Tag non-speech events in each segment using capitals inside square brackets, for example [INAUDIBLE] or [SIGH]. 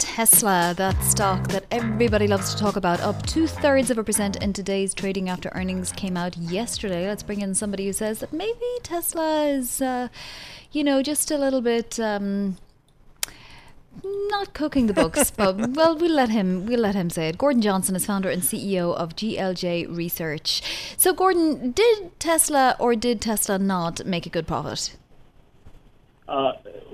Tesla, that stock that everybody loves to talk about, up two thirds of a percent in today's trading after earnings came out yesterday. Let's bring in somebody who says that maybe Tesla is, uh, you know, just a little bit. Um, not cooking the books, [LAUGHS] but well, we'll let him we'll let him say it. Gordon Johnson is founder and CEO of GLJ Research. So, Gordon, did Tesla or did Tesla not make a good profit? Uh,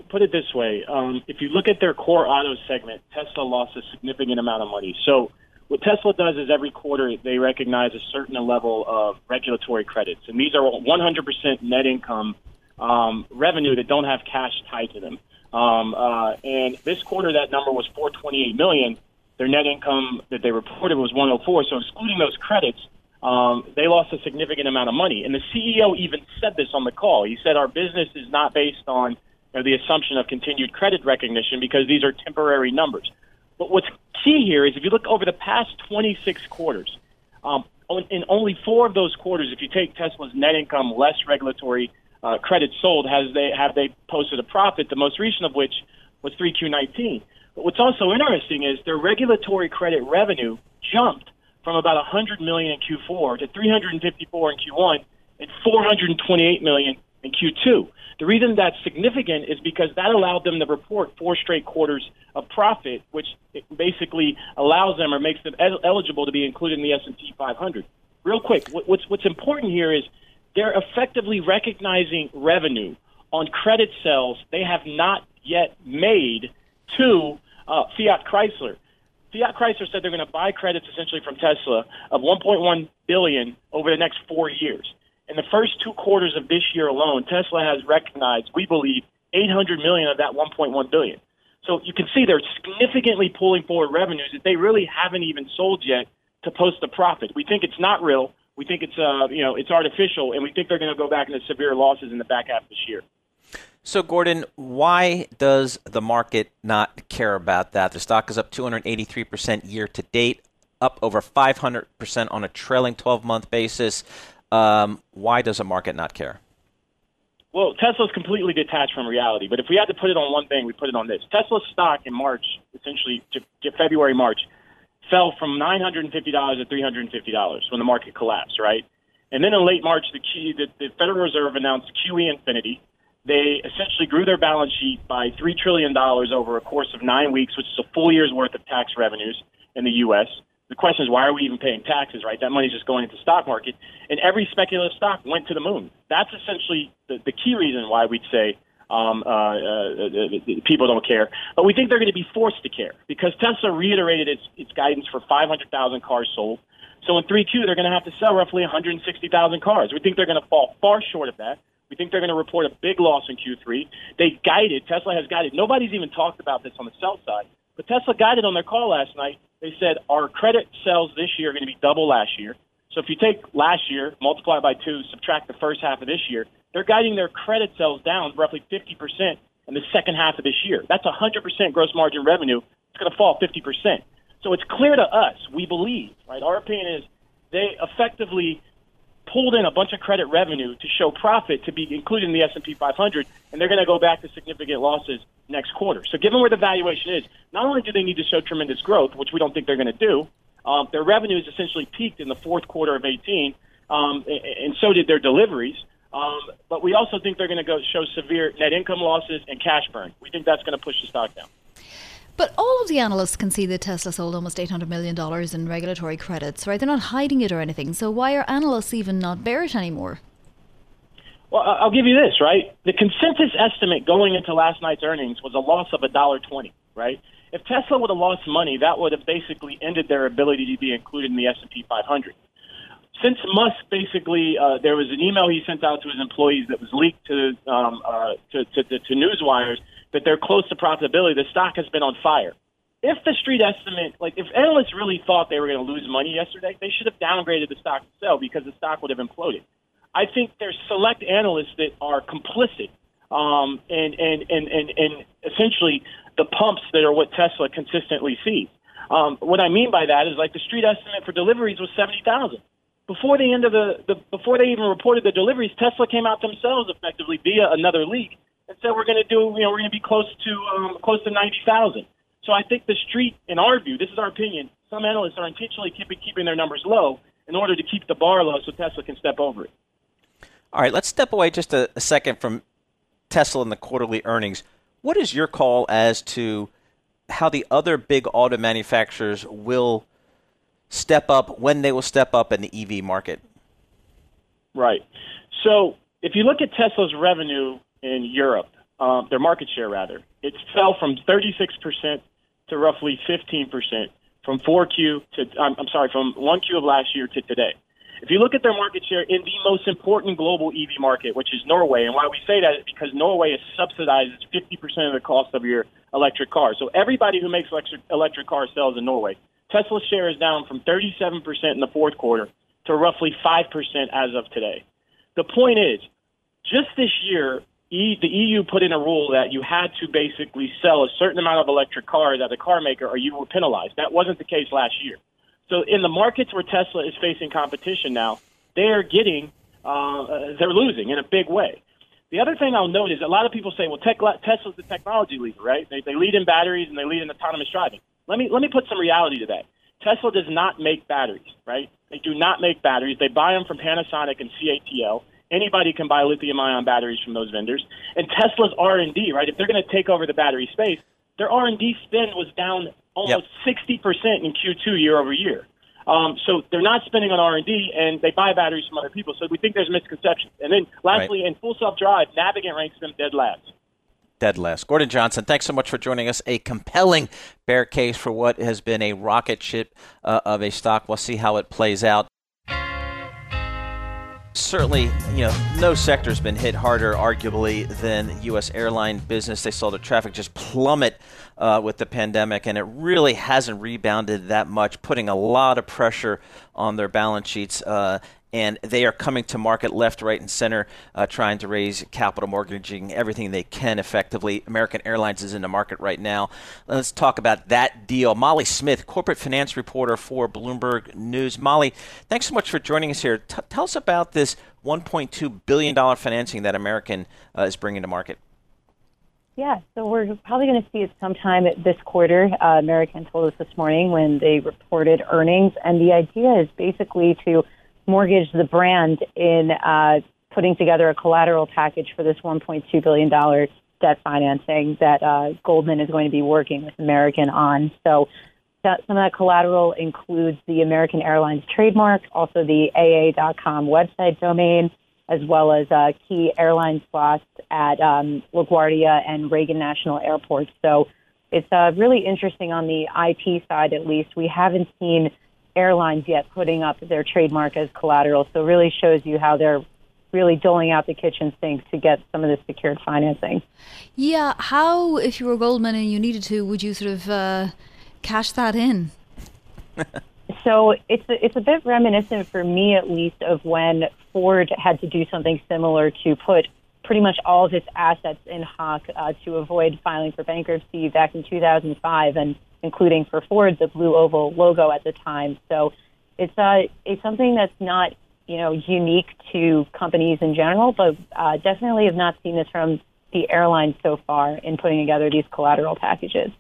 put it this way: um, if you look at their core auto segment, Tesla lost a significant amount of money. So, what Tesla does is every quarter they recognize a certain level of regulatory credits, and these are 100% net income um, revenue that don't have cash tied to them. Um, uh, and this quarter, that number was 428 million. Their net income that they reported was 104. So, excluding those credits, um, they lost a significant amount of money. And the CEO even said this on the call. He said, Our business is not based on or the assumption of continued credit recognition because these are temporary numbers. But what's key here is if you look over the past 26 quarters, um, in only four of those quarters, if you take Tesla's net income less regulatory uh, credit sold, has they have they posted a profit? The most recent of which was 3Q19. But what's also interesting is their regulatory credit revenue jumped from about 100 million in Q4 to 354 in Q1 and 428 million in Q2. The reason that's significant is because that allowed them to report four straight quarters of profit, which basically allows them or makes them eligible to be included in the S&P 500. Real quick, what's what's important here is they're effectively recognizing revenue on credit sales they have not yet made to uh, Fiat Chrysler. Fiat Chrysler said they're going to buy credits essentially from Tesla of 1.1 billion over the next four years in the first two quarters of this year alone, Tesla has recognized, we believe, 800 million of that 1.1 billion. So you can see they're significantly pulling forward revenues that they really haven't even sold yet to post a profit. We think it's not real. We think it's uh, you know it's artificial, and we think they're going to go back into severe losses in the back half of this year. So, Gordon, why does the market not care about that? The stock is up 283% year to date, up over 500% on a trailing 12 month basis. Um, why does a market not care? Well, Tesla's completely detached from reality. But if we had to put it on one thing, we put it on this. Tesla's stock in March, essentially February, March, fell from $950 to $350 when the market collapsed, right? And then in late March, the, key, the, the Federal Reserve announced QE Infinity. They essentially grew their balance sheet by $3 trillion over a course of nine weeks, which is a full year's worth of tax revenues in the U.S the question is why are we even paying taxes, right? That money's just going into the stock market, and every speculative stock went to the moon. That's essentially the, the key reason why we'd say um, uh, uh, people don't care. But we think they're going to be forced to care because Tesla reiterated its, its guidance for 500,000 cars sold. So in 3Q, they're going to have to sell roughly 160,000 cars. We think they're going to fall far short of that. We think they're going to report a big loss in Q3. They guided, Tesla has guided. Nobody's even talked about this on the sell side, but Tesla guided on their call last night they said our credit sales this year are going to be double last year. So if you take last year, multiply by two, subtract the first half of this year, they're guiding their credit sales down roughly 50% in the second half of this year. That's 100% gross margin revenue. It's going to fall 50%. So it's clear to us, we believe, right? Our opinion is they effectively pulled in a bunch of credit revenue to show profit to be included in the S&P 500, and they're going to go back to significant losses next quarter. So, given where the valuation is, not only do they need to show tremendous growth, which we don't think they're going to do, um, their revenue is essentially peaked in the fourth quarter of 18, um, and so did their deliveries. Um, but we also think they're going to go show severe net income losses and cash burn. We think that's going to push the stock down. But all of the analysts can see that Tesla sold almost $800 million in regulatory credits, right? They're not hiding it or anything. So why are analysts even not bearish anymore? Well, I'll give you this, right? The consensus estimate going into last night's earnings was a loss of $1.20, right? If Tesla would have lost money, that would have basically ended their ability to be included in the S&P 500. Since Musk basically, uh, there was an email he sent out to his employees that was leaked to um, uh, to, to, to, to newswires that they're close to profitability, the stock has been on fire. If the street estimate, like if analysts really thought they were going to lose money yesterday, they should have downgraded the stock to sell because the stock would have imploded. I think there's select analysts that are complicit um, and, and, and, and, and essentially the pumps that are what Tesla consistently sees. Um, what I mean by that is like the street estimate for deliveries was 70,000. Before the end of the, the before they even reported the deliveries, Tesla came out themselves effectively via another leak and said we're going to do you know we're going to be close to um, close to 90,000. So I think the street, in our view, this is our opinion. Some analysts are intentionally keeping keeping their numbers low in order to keep the bar low so Tesla can step over it. All right, let's step away just a, a second from Tesla and the quarterly earnings. What is your call as to how the other big auto manufacturers will step up, when they will step up in the EV market? Right. So if you look at Tesla's revenue in Europe, um, their market share rather, it fell from 36% to roughly 15% from 4Q to, I'm, I'm sorry, from 1Q of last year to today. If you look at their market share in the most important global EV market, which is Norway, and why we say that is because Norway is subsidizes 50% of the cost of your electric car. So everybody who makes electric, electric car sells in Norway. Tesla's share is down from 37% in the fourth quarter to roughly 5% as of today. The point is, just this year, e, the EU put in a rule that you had to basically sell a certain amount of electric cars as a car maker or you were penalized. That wasn't the case last year. So in the markets where Tesla is facing competition now, they are getting, uh, they're losing in a big way. The other thing I'll note is a lot of people say, well, tech, Tesla's the technology leader, right? They, they lead in batteries and they lead in autonomous driving. Let me, let me put some reality to that. Tesla does not make batteries, right? They do not make batteries. They buy them from Panasonic and CATL. Anybody can buy lithium-ion batteries from those vendors. And Tesla's R&D, right? If they're going to take over the battery space, their R&D spend was down almost yep. 60% in Q2 year over year. Um, so they're not spending on R&D, and they buy batteries from other people. So we think there's misconceptions. And then lastly, right. in full self-drive, Navigant ranks them dead last. Dead last. Gordon Johnson, thanks so much for joining us. A compelling bear case for what has been a rocket ship uh, of a stock. We'll see how it plays out certainly, you know, no sector has been hit harder, arguably, than U.S. airline business. They saw the traffic just plummet uh, with the pandemic, and it really hasn't rebounded that much, putting a lot of pressure on their balance sheets. Uh, and they are coming to market left, right, and center, uh, trying to raise capital, mortgaging everything they can effectively. American Airlines is in the market right now. Let's talk about that deal. Molly Smith, corporate finance reporter for Bloomberg News. Molly, thanks so much for joining us here. T- tell us about this $1.2 billion financing that American uh, is bringing to market. Yeah, so we're probably going to see it sometime this quarter. Uh, American told us this morning when they reported earnings, and the idea is basically to mortgage the brand in uh, putting together a collateral package for this $1.2 billion debt financing that uh, Goldman is going to be working with American on. So that, some of that collateral includes the American Airlines trademark, also the AA.com website domain, as well as uh, key airline slots at um, LaGuardia and Reagan National Airport. So it's uh, really interesting on the IP side, at least. We haven't seen airlines yet putting up their trademark as collateral. So it really shows you how they're really doling out the kitchen sink to get some of this secured financing. Yeah, how, if you were Goldman and you needed to, would you sort of uh, cash that in? [LAUGHS] so it's a, it's a bit reminiscent for me, at least, of when Ford had to do something similar to put pretty much all of its assets in Hawk uh, to avoid filing for bankruptcy back in 2005. And including for Ford the blue oval logo at the time. So it's uh, it's something that's not you know unique to companies in general, but uh, definitely have not seen this from the airlines so far in putting together these collateral packages.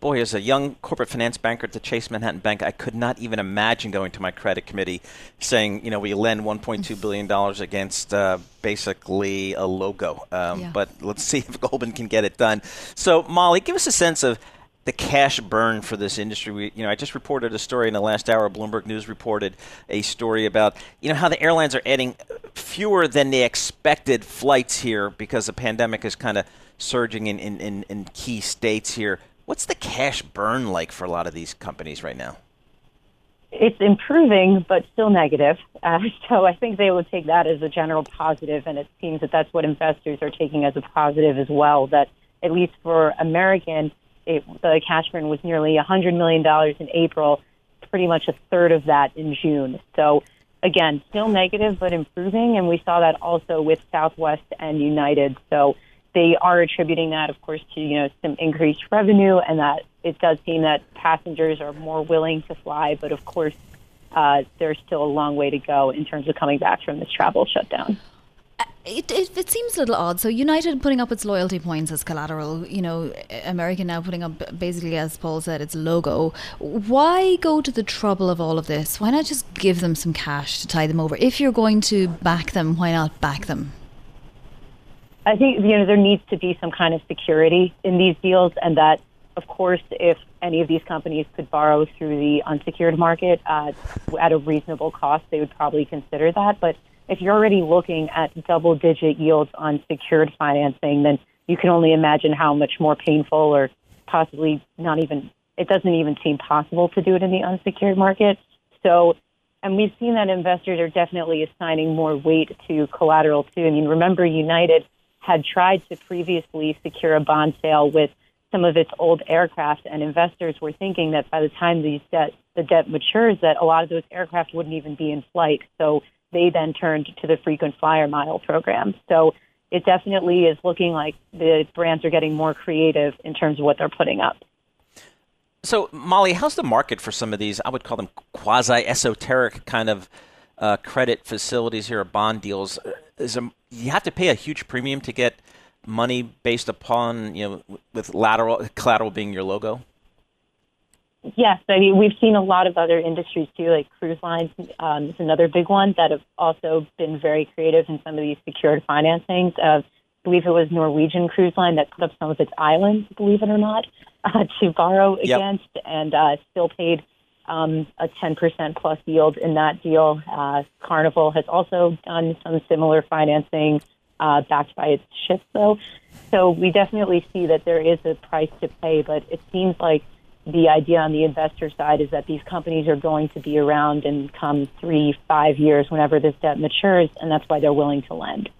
Boy, as a young corporate finance banker at the Chase Manhattan Bank, I could not even imagine going to my credit committee saying, you know, we lend $1.2 billion against uh, basically a logo. Um, yeah. But let's see if Goldman can get it done. So, Molly, give us a sense of the cash burn for this industry. We, you know, I just reported a story in the last hour. Bloomberg News reported a story about you know how the airlines are adding fewer than they expected flights here because the pandemic is kind of surging in, in, in, in key states here. What's the cash burn like for a lot of these companies right now? It's improving, but still negative. Uh, [LAUGHS] so I think they would take that as a general positive, and it seems that that's what investors are taking as a positive as well. That at least for American it, the cash burn was nearly $100 million in April, pretty much a third of that in June. So, again, still negative, but improving. And we saw that also with Southwest and United. So, they are attributing that, of course, to you know some increased revenue, and that it does seem that passengers are more willing to fly. But of course, uh, there's still a long way to go in terms of coming back from this travel shutdown. It, it, it, seems a little odd. So United putting up its loyalty points as collateral, you know, American now putting up basically, as Paul said, its logo. Why go to the trouble of all of this? Why not just give them some cash to tie them over? If you're going to back them, why not back them? I think you know there needs to be some kind of security in these deals, and that, of course, if any of these companies could borrow through the unsecured market at a reasonable cost, they would probably consider that. But if you're already looking at double digit yields on secured financing, then you can only imagine how much more painful or possibly not even, it doesn't even seem possible to do it in the unsecured market. So, and we've seen that investors are definitely assigning more weight to collateral too. I mean, remember United had tried to previously secure a bond sale with some of its old aircraft, and investors were thinking that by the time these debt, the debt matures, that a lot of those aircraft wouldn't even be in flight. So they then turned to the frequent flyer mile program. So it definitely is looking like the brands are getting more creative in terms of what they're putting up. So, Molly, how's the market for some of these? I would call them quasi esoteric kind of uh, credit facilities here, or bond deals. Is a, you have to pay a huge premium to get money based upon you know with lateral collateral being your logo. Yes, I mean we've seen a lot of other industries too, like cruise lines um, is another big one that have also been very creative in some of these secured financings. Uh, I believe it was Norwegian Cruise Line that put up some of its islands, believe it or not, [LAUGHS] uh, to borrow yep. against, and uh, still paid um, a 10% plus yield in that deal. Uh, Carnival has also done some similar financing uh, backed by its ships, though. So we definitely see that there is a price to pay, but it seems like the idea on the investor side is that these companies are going to be around in come three, five years whenever this debt matures, and that's why they're willing to lend.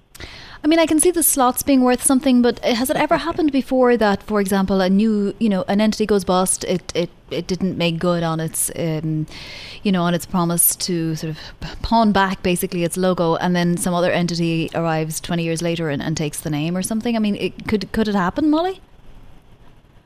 I mean, I can see the slots being worth something, but has it ever happened before that, for example, a new, you know, an entity goes bust, it it, it didn't make good on its, um, you know, on its promise to sort of pawn back basically its logo, and then some other entity arrives twenty years later and, and takes the name or something? I mean, it, could could it happen, Molly?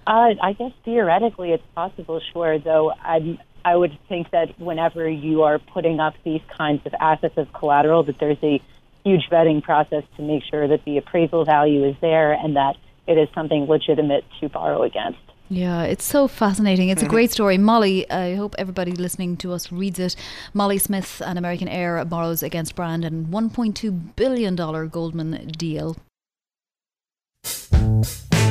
Uh, I guess theoretically it's possible, sure. Though I I would think that whenever you are putting up these kinds of assets as collateral, that there's a huge vetting process to make sure that the appraisal value is there and that it is something legitimate to borrow against. Yeah, it's so fascinating. It's mm-hmm. a great story. Molly, I hope everybody listening to us reads it. Molly Smith and American Air borrows against brand and $1.2 billion Goldman deal.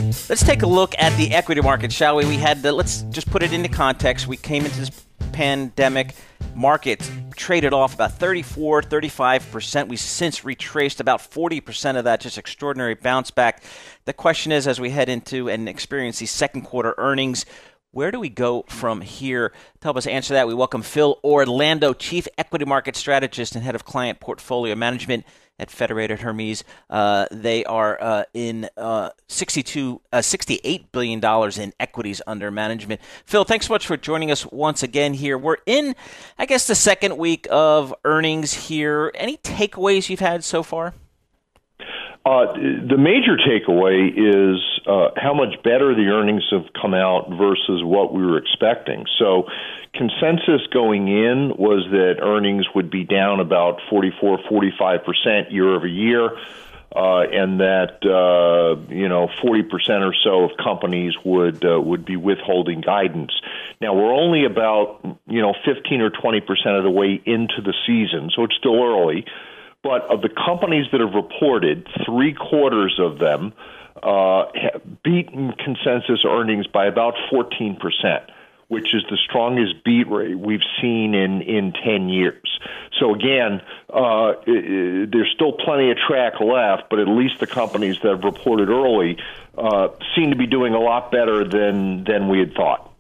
Let's take a look at the equity market, shall we? We had the, let's just put it into context. We came into this pandemic market traded off about 34, 35%. We since retraced about 40% of that, just extraordinary bounce back. The question is, as we head into and experience these second quarter earnings, where do we go from here? To help us answer that, we welcome Phil Orlando, Chief Equity Market Strategist and Head of Client Portfolio Management at Federated Hermes. Uh, they are uh, in uh, 62, uh, $68 billion in equities under management. Phil, thanks so much for joining us once again here. We're in, I guess, the second week of earnings here. Any takeaways you've had so far? Uh, the major takeaway is uh, how much better the earnings have come out versus what we were expecting. So, consensus going in was that earnings would be down about 44, 45 percent year over year. Uh, and that uh, you know 40% or so of companies would uh, would be withholding guidance. Now we're only about you know 15 or 20% of the way into the season, so it's still early. But of the companies that have reported, three quarters of them uh, beaten consensus earnings by about 14 percent which is the strongest beat rate we've seen in, in 10 years. So, again, uh, there's still plenty of track left, but at least the companies that have reported early uh, seem to be doing a lot better than, than we had thought.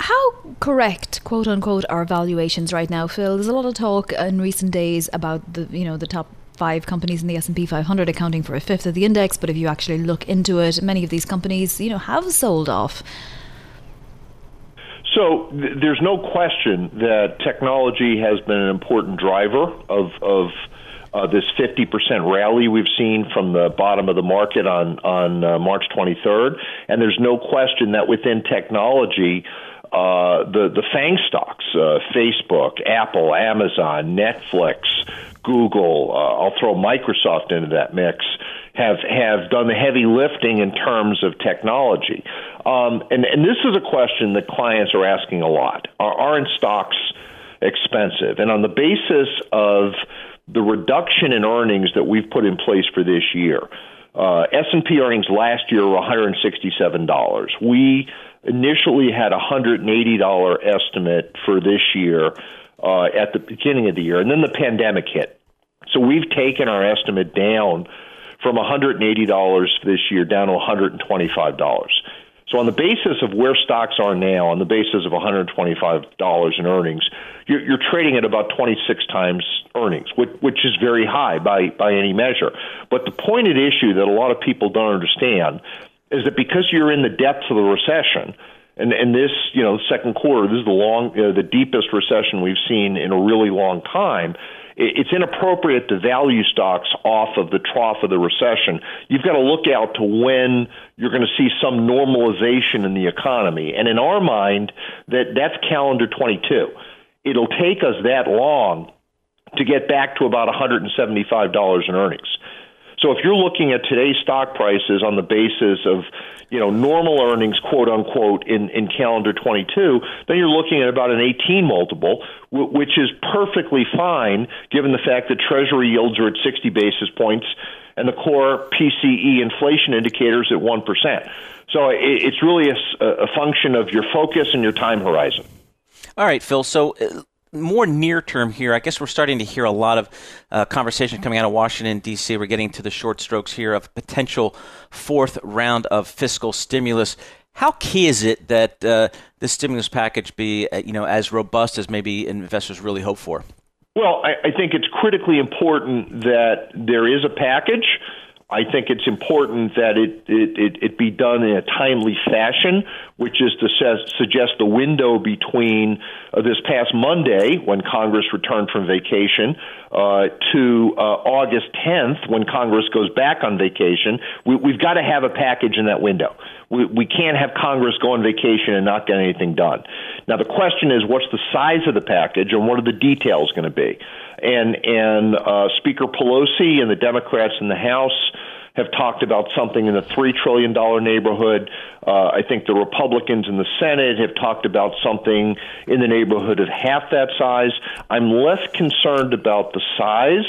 How correct, quote unquote, are valuations right now, Phil? There's a lot of talk in recent days about the you know the top five companies in the S&P 500 accounting for a fifth of the index, but if you actually look into it, many of these companies, you know, have sold off. So th- there's no question that technology has been an important driver of of uh, this 50% rally we've seen from the bottom of the market on on uh, March 23rd, and there's no question that within technology. Uh, the the FANG stocks, uh, Facebook, Apple, Amazon, Netflix, Google, uh, I'll throw Microsoft into that mix, have have done the heavy lifting in terms of technology. Um, and and this is a question that clients are asking a lot: Are, aren't stocks expensive? And on the basis of the reduction in earnings that we've put in place for this year, uh, S&P earnings last year were $167. We initially had a $180 estimate for this year uh, at the beginning of the year, and then the pandemic hit. So we've taken our estimate down from $180 this year down to $125. So on the basis of where stocks are now, on the basis of $125 in earnings, you're, you're trading at about 26 times earnings, which, which is very high by, by any measure. But the pointed issue that a lot of people don't understand is that because you're in the depths of the recession, and and this you know second quarter this is the long uh, the deepest recession we've seen in a really long time it's inappropriate to value stocks off of the trough of the recession. You've got to look out to when you're going to see some normalization in the economy. And in our mind, that that's calendar 22. It'll take us that long to get back to about $175 in earnings. So if you're looking at today's stock prices on the basis of you know normal earnings, quote unquote, in in calendar 22, then you're looking at about an 18 multiple, which is perfectly fine given the fact that Treasury yields are at 60 basis points and the core PCE inflation indicators at one percent. So it, it's really a, a function of your focus and your time horizon. All right, Phil. So uh, more near term here, I guess we're starting to hear a lot of uh, conversation coming out of Washington, D.C. We're getting to the short strokes here of potential fourth round of fiscal stimulus. How key is it that uh, this stimulus package be, uh, you know, as robust as maybe investors really hope for? Well, I, I think it's critically important that there is a package. I think it's important that it, it, it, it, be done in a timely fashion, which is to suggest the window between uh, this past Monday, when Congress returned from vacation, uh, to uh, August 10th, when Congress goes back on vacation. We, we've got to have a package in that window. We, we can't have Congress go on vacation and not get anything done. Now, the question is what's the size of the package and what are the details going to be? and and uh, Speaker Pelosi and the Democrats in the House have talked about something in the three trillion dollar neighborhood. Uh, I think the Republicans in the Senate have talked about something in the neighborhood of half that size. I'm less concerned about the size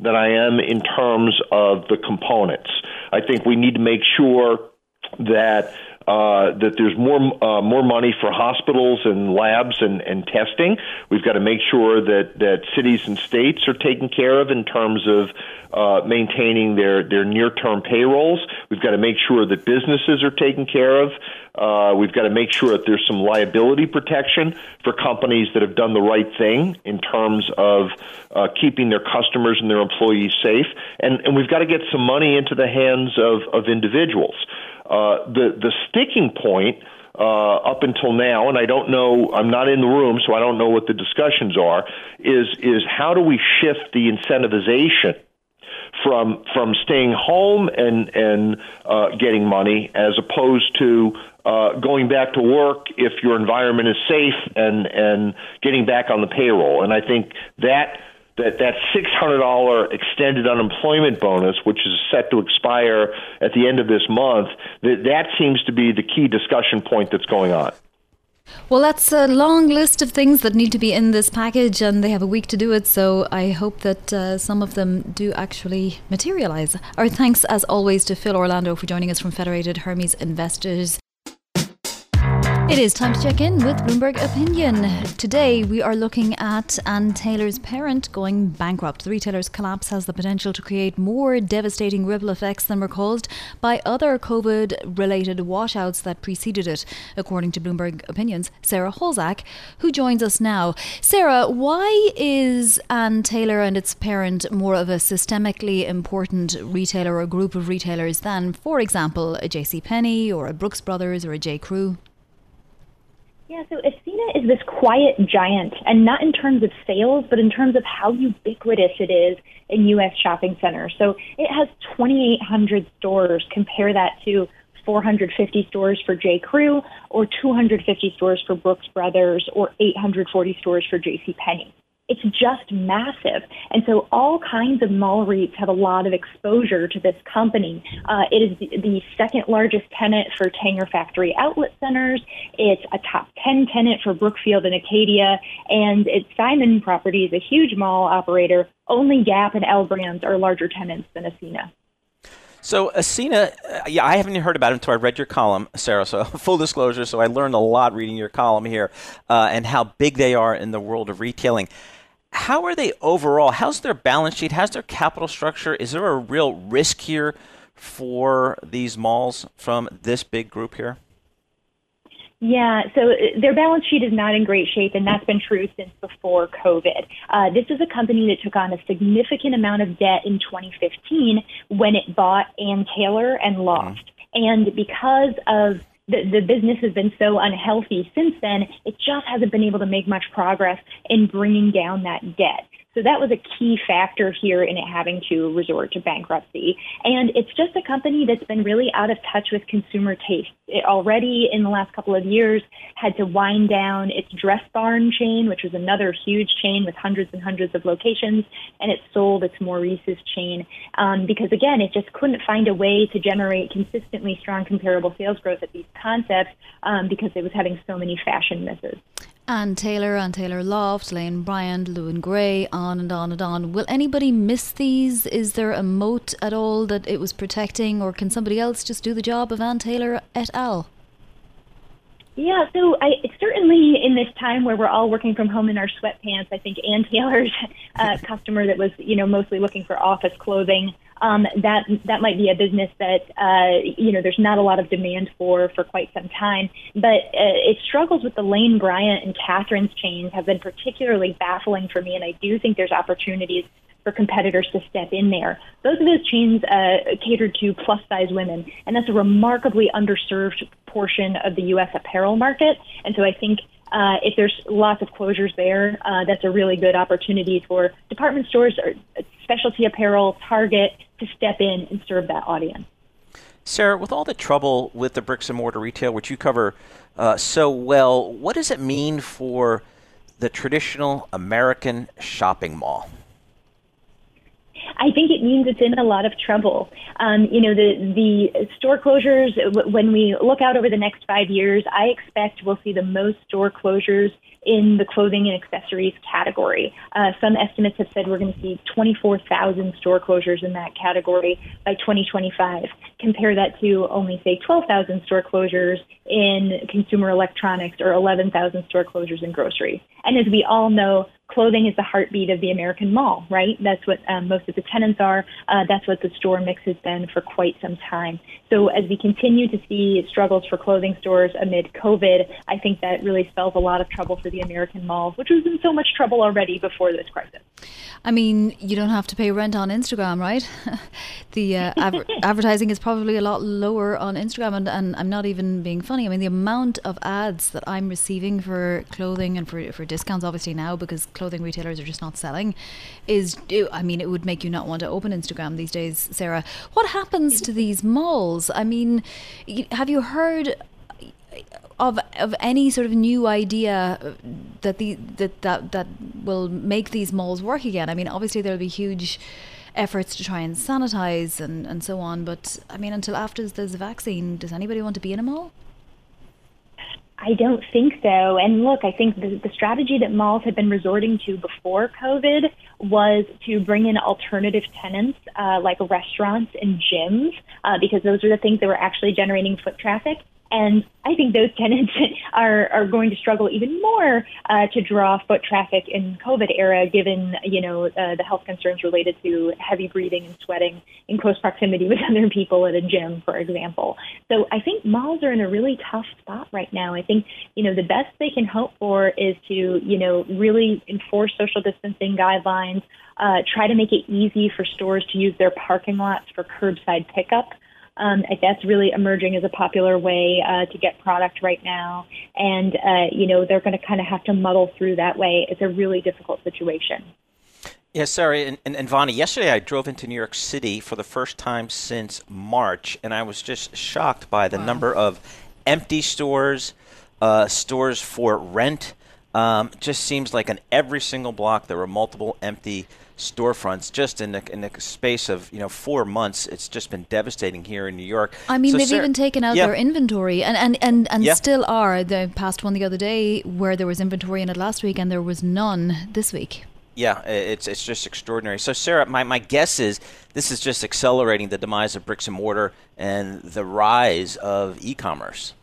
than I am in terms of the components. I think we need to make sure that uh, that there's more uh, more money for hospitals and labs and, and testing. We've got to make sure that, that cities and states are taken care of in terms of uh, maintaining their, their near term payrolls. We've got to make sure that businesses are taken care of. Uh, we've got to make sure that there's some liability protection for companies that have done the right thing in terms of uh, keeping their customers and their employees safe. And, and we've got to get some money into the hands of, of individuals. Uh, the the sticking point uh, up until now, and I don't know, I'm not in the room, so I don't know what the discussions are. Is is how do we shift the incentivization from from staying home and and uh, getting money as opposed to uh, going back to work if your environment is safe and and getting back on the payroll. And I think that that that six hundred dollar extended unemployment bonus, which is set to expire at the end of this month, that that seems to be the key discussion point that's going on. Well, that's a long list of things that need to be in this package, and they have a week to do it. So I hope that uh, some of them do actually materialize. Our thanks, as always, to Phil Orlando for joining us from Federated Hermes Investors. It is time to check in with Bloomberg Opinion. Today we are looking at Ann Taylor's parent going bankrupt. The retailer's collapse has the potential to create more devastating ripple effects than were caused by other COVID related washouts that preceded it, according to Bloomberg Opinion's Sarah Halzack, who joins us now. Sarah, why is Ann Taylor and its parent more of a systemically important retailer or group of retailers than, for example, a JC Penney or a Brooks Brothers or a J. Crew? Yeah, so Ascena is this quiet giant, and not in terms of sales, but in terms of how ubiquitous it is in U.S. shopping centers. So it has 2,800 stores. Compare that to 450 stores for J. Crew, or 250 stores for Brooks Brothers, or 840 stores for J.C. Penney it's just massive. And so all kinds of mall REITs have a lot of exposure to this company. Uh, it is the, the, second largest tenant for Tanger Factory Outlet Centers. It's a top 10 tenant for Brookfield and Acadia. And it's Simon Properties, a huge mall operator. Only Gap and L Brands are larger tenants than Ascena. So Ascena, uh, yeah, I haven't heard about it until I read your column, Sarah. So [LAUGHS] full disclosure, so I learned a lot reading your column here, uh, and how big they are in the world of retailing how are they overall? How's their balance sheet? How's their capital structure? Is there a real risk here for these malls from this big group here? Yeah, so uh, their balance sheet is not in great shape, and that's been true since before COVID. Uh, this is a company that took on a significant amount of debt in 2015 when it bought Ann Taylor and Loft. Mm-hmm. And because of the, the business has been so unhealthy since then, it just hasn't been able to make much progress in bringing down that debt. So that was a key factor here in it having to resort to bankruptcy. And it's just a company that's been really out of touch with consumer taste. It already in the last couple of years had to wind down its Dress Barn chain, which was another huge chain with hundreds and hundreds of locations, and it sold its Maurice's chain um, because again, it just couldn't find a way to generate consistently strong comparable sales growth at these concepts um, because it was having so many fashion misses. Ann Taylor, Ann Taylor Loft, Lane Bryant, Lou & Grey, on and on and on. Will anybody miss these? Is there a moat at all that it was protecting, or can somebody else just do the job of Ann Taylor et al.? Yeah, so I certainly in this time where we're all working from home in our sweatpants, I think Ann Taylor's [LAUGHS] uh, customer that was you know mostly looking for office clothing um, that that might be a business that uh, you know there's not a lot of demand for for quite some time. But uh, it struggles with the Lane Bryant and Catherine's chains have been particularly baffling for me, and I do think there's opportunities for competitors to step in there. Those of those chains uh, catered to plus size women, and that's a remarkably underserved portion of the U.S. apparel market. And so I think uh, if there's lots of closures there, uh, that's a really good opportunity for department stores or specialty apparel, Target, to step in and serve that audience. Sarah, with all the trouble with the bricks and mortar retail, which you cover uh, so well, what does it mean for the traditional American shopping mall? I think it means it's in a lot of trouble. Um, you know, the the store closures. When we look out over the next five years, I expect we'll see the most store closures in the clothing and accessories category. Uh, some estimates have said we're going to see 24,000 store closures in that category by 2025. Compare that to only, say, 12,000 store closures in consumer electronics or 11,000 store closures in groceries. And as we all know, clothing is the heartbeat of the American mall, right? That's what um, most of the tenants are. Uh, that's what the store mix has been for quite some time. So as we continue to see struggles for clothing stores amid COVID, I think that really spells a lot of trouble for the American mall, which was in so much trouble already before this crisis. I mean, you don't have to pay rent on Instagram, right? [LAUGHS] the uh, [LAUGHS] adver- advertising is probably a lot lower on Instagram, and, and I'm not even being funny. I mean, the amount of ads that I'm receiving for clothing and for, for discounts, obviously now because clothing retailers are just not selling, is I mean, it would make you not want to open Instagram these days, Sarah. What happens to these malls? I mean, have you heard of of any sort of new idea that the that that that will make these malls work again. I mean, obviously there'll be huge efforts to try and sanitize and and so on, but I mean, until after there's a vaccine, does anybody want to be in a mall? I don't think so. And look, I think the, the strategy that malls had been resorting to before COVID was to bring in alternative tenants uh, like restaurants and gyms uh, because those are the things that were actually generating foot traffic. And I think those [LAUGHS] tenants are, are going to struggle even more uh, to draw foot traffic in COVID era, given you know uh, the health concerns related to heavy breathing and sweating in close proximity with [LAUGHS] other people at a gym, for example. So I think malls are in a really tough spot right now. I think you know the best they can hope for is to you know really enforce social distancing guidelines, uh, try to make it easy for stores to use their parking lots for curbside pickup Um, that's really emerging as a popular way uh, to get product right now, and uh, you know they're going to kind of have to muddle through that way. It's a really difficult situation. Yes, sorry, and, and, and Vonnie, yesterday I drove into New York City for the first time since March, and I was just shocked by the wow. number of empty stores, uh, stores for rent. Um, just seems like on every single block there were multiple empty storefronts just in the, in the space of you know four months. It's just been devastating here in New York. I mean, so they've Sarah, even taken out yeah. their inventory, and and and, and yeah. still are. They passed one the other day where there was inventory in it last week, and there was none this week. Yeah, it's it's just extraordinary. So, Sarah, my, my guess is this is just accelerating the demise of bricks and mortar and the rise of e-commerce.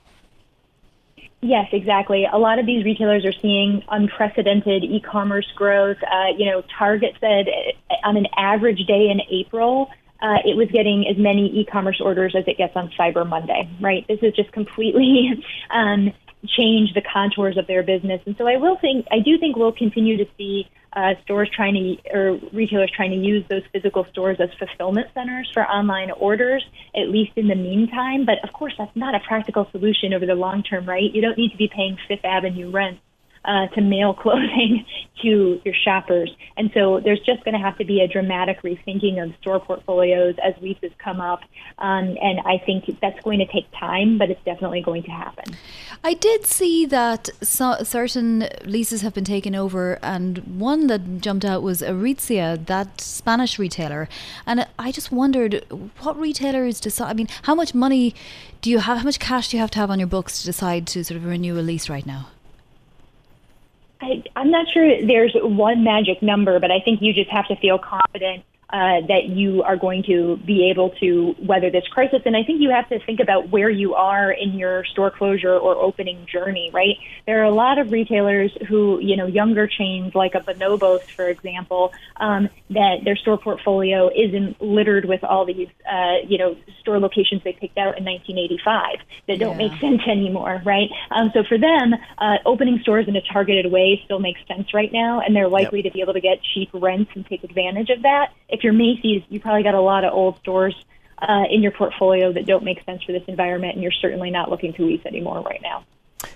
Yes, exactly. A lot of these retailers are seeing unprecedented e-commerce growth. Uh, you know, Target said uh, on an average day in April, uh, it was getting as many e-commerce orders as it gets on Cyber Monday. Right? This is just completely [LAUGHS] um, changed the contours of their business, and so I will think I do think we'll continue to see uh, stores trying to or retailers trying to use those physical stores as fulfillment centers for online orders, at least in the meantime. But of course, that's not a practical solution over the long term, right? You don't need to be paying Fifth Avenue rent uh, to mail [LAUGHS] clothing to your shoppers. And so there's just going to have to be a dramatic rethinking of store portfolios as leases come up. Um, and I think that's going to take time, but it's definitely going to happen. I did see that so, certain leases have been taken over, and one that jumped out was Aritzia, that Spanish retailer. And I just wondered what retailers decide. I mean, how much money do you have? How much cash do you have to have on your books to decide to sort of renew a lease right now? I, I'm not sure there's one magic number, but I think you just have to feel confident uh, that you are going to be able to weather this crisis. And I think you have to think about where you are in your store closure or opening journey, right? There are a lot of retailers who, you know, younger chains like a Bonobos, for example, um, that their store portfolio isn't littered with all these, uh, you know, store locations they picked out in 1985 that don't yeah. make sense anymore, right? Um, so for them, uh, opening stores in a targeted way still makes sense right now, and they're likely yep. to be able to get cheap rents and take advantage of that. If you're Macy's, you probably got a lot of old stores uh, in your portfolio that don't make sense for this environment, and you're certainly not looking to lease anymore right now.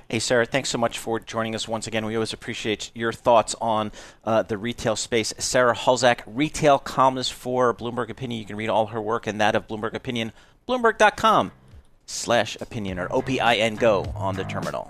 Hey, Sarah, thanks so much for joining us once again. We always appreciate your thoughts on uh, the retail space. Sarah Halzack, retail columnist for Bloomberg Opinion. You can read all her work and that of Bloomberg Opinion, bloomberg.com slash opinion or O-P-I-N go on the terminal.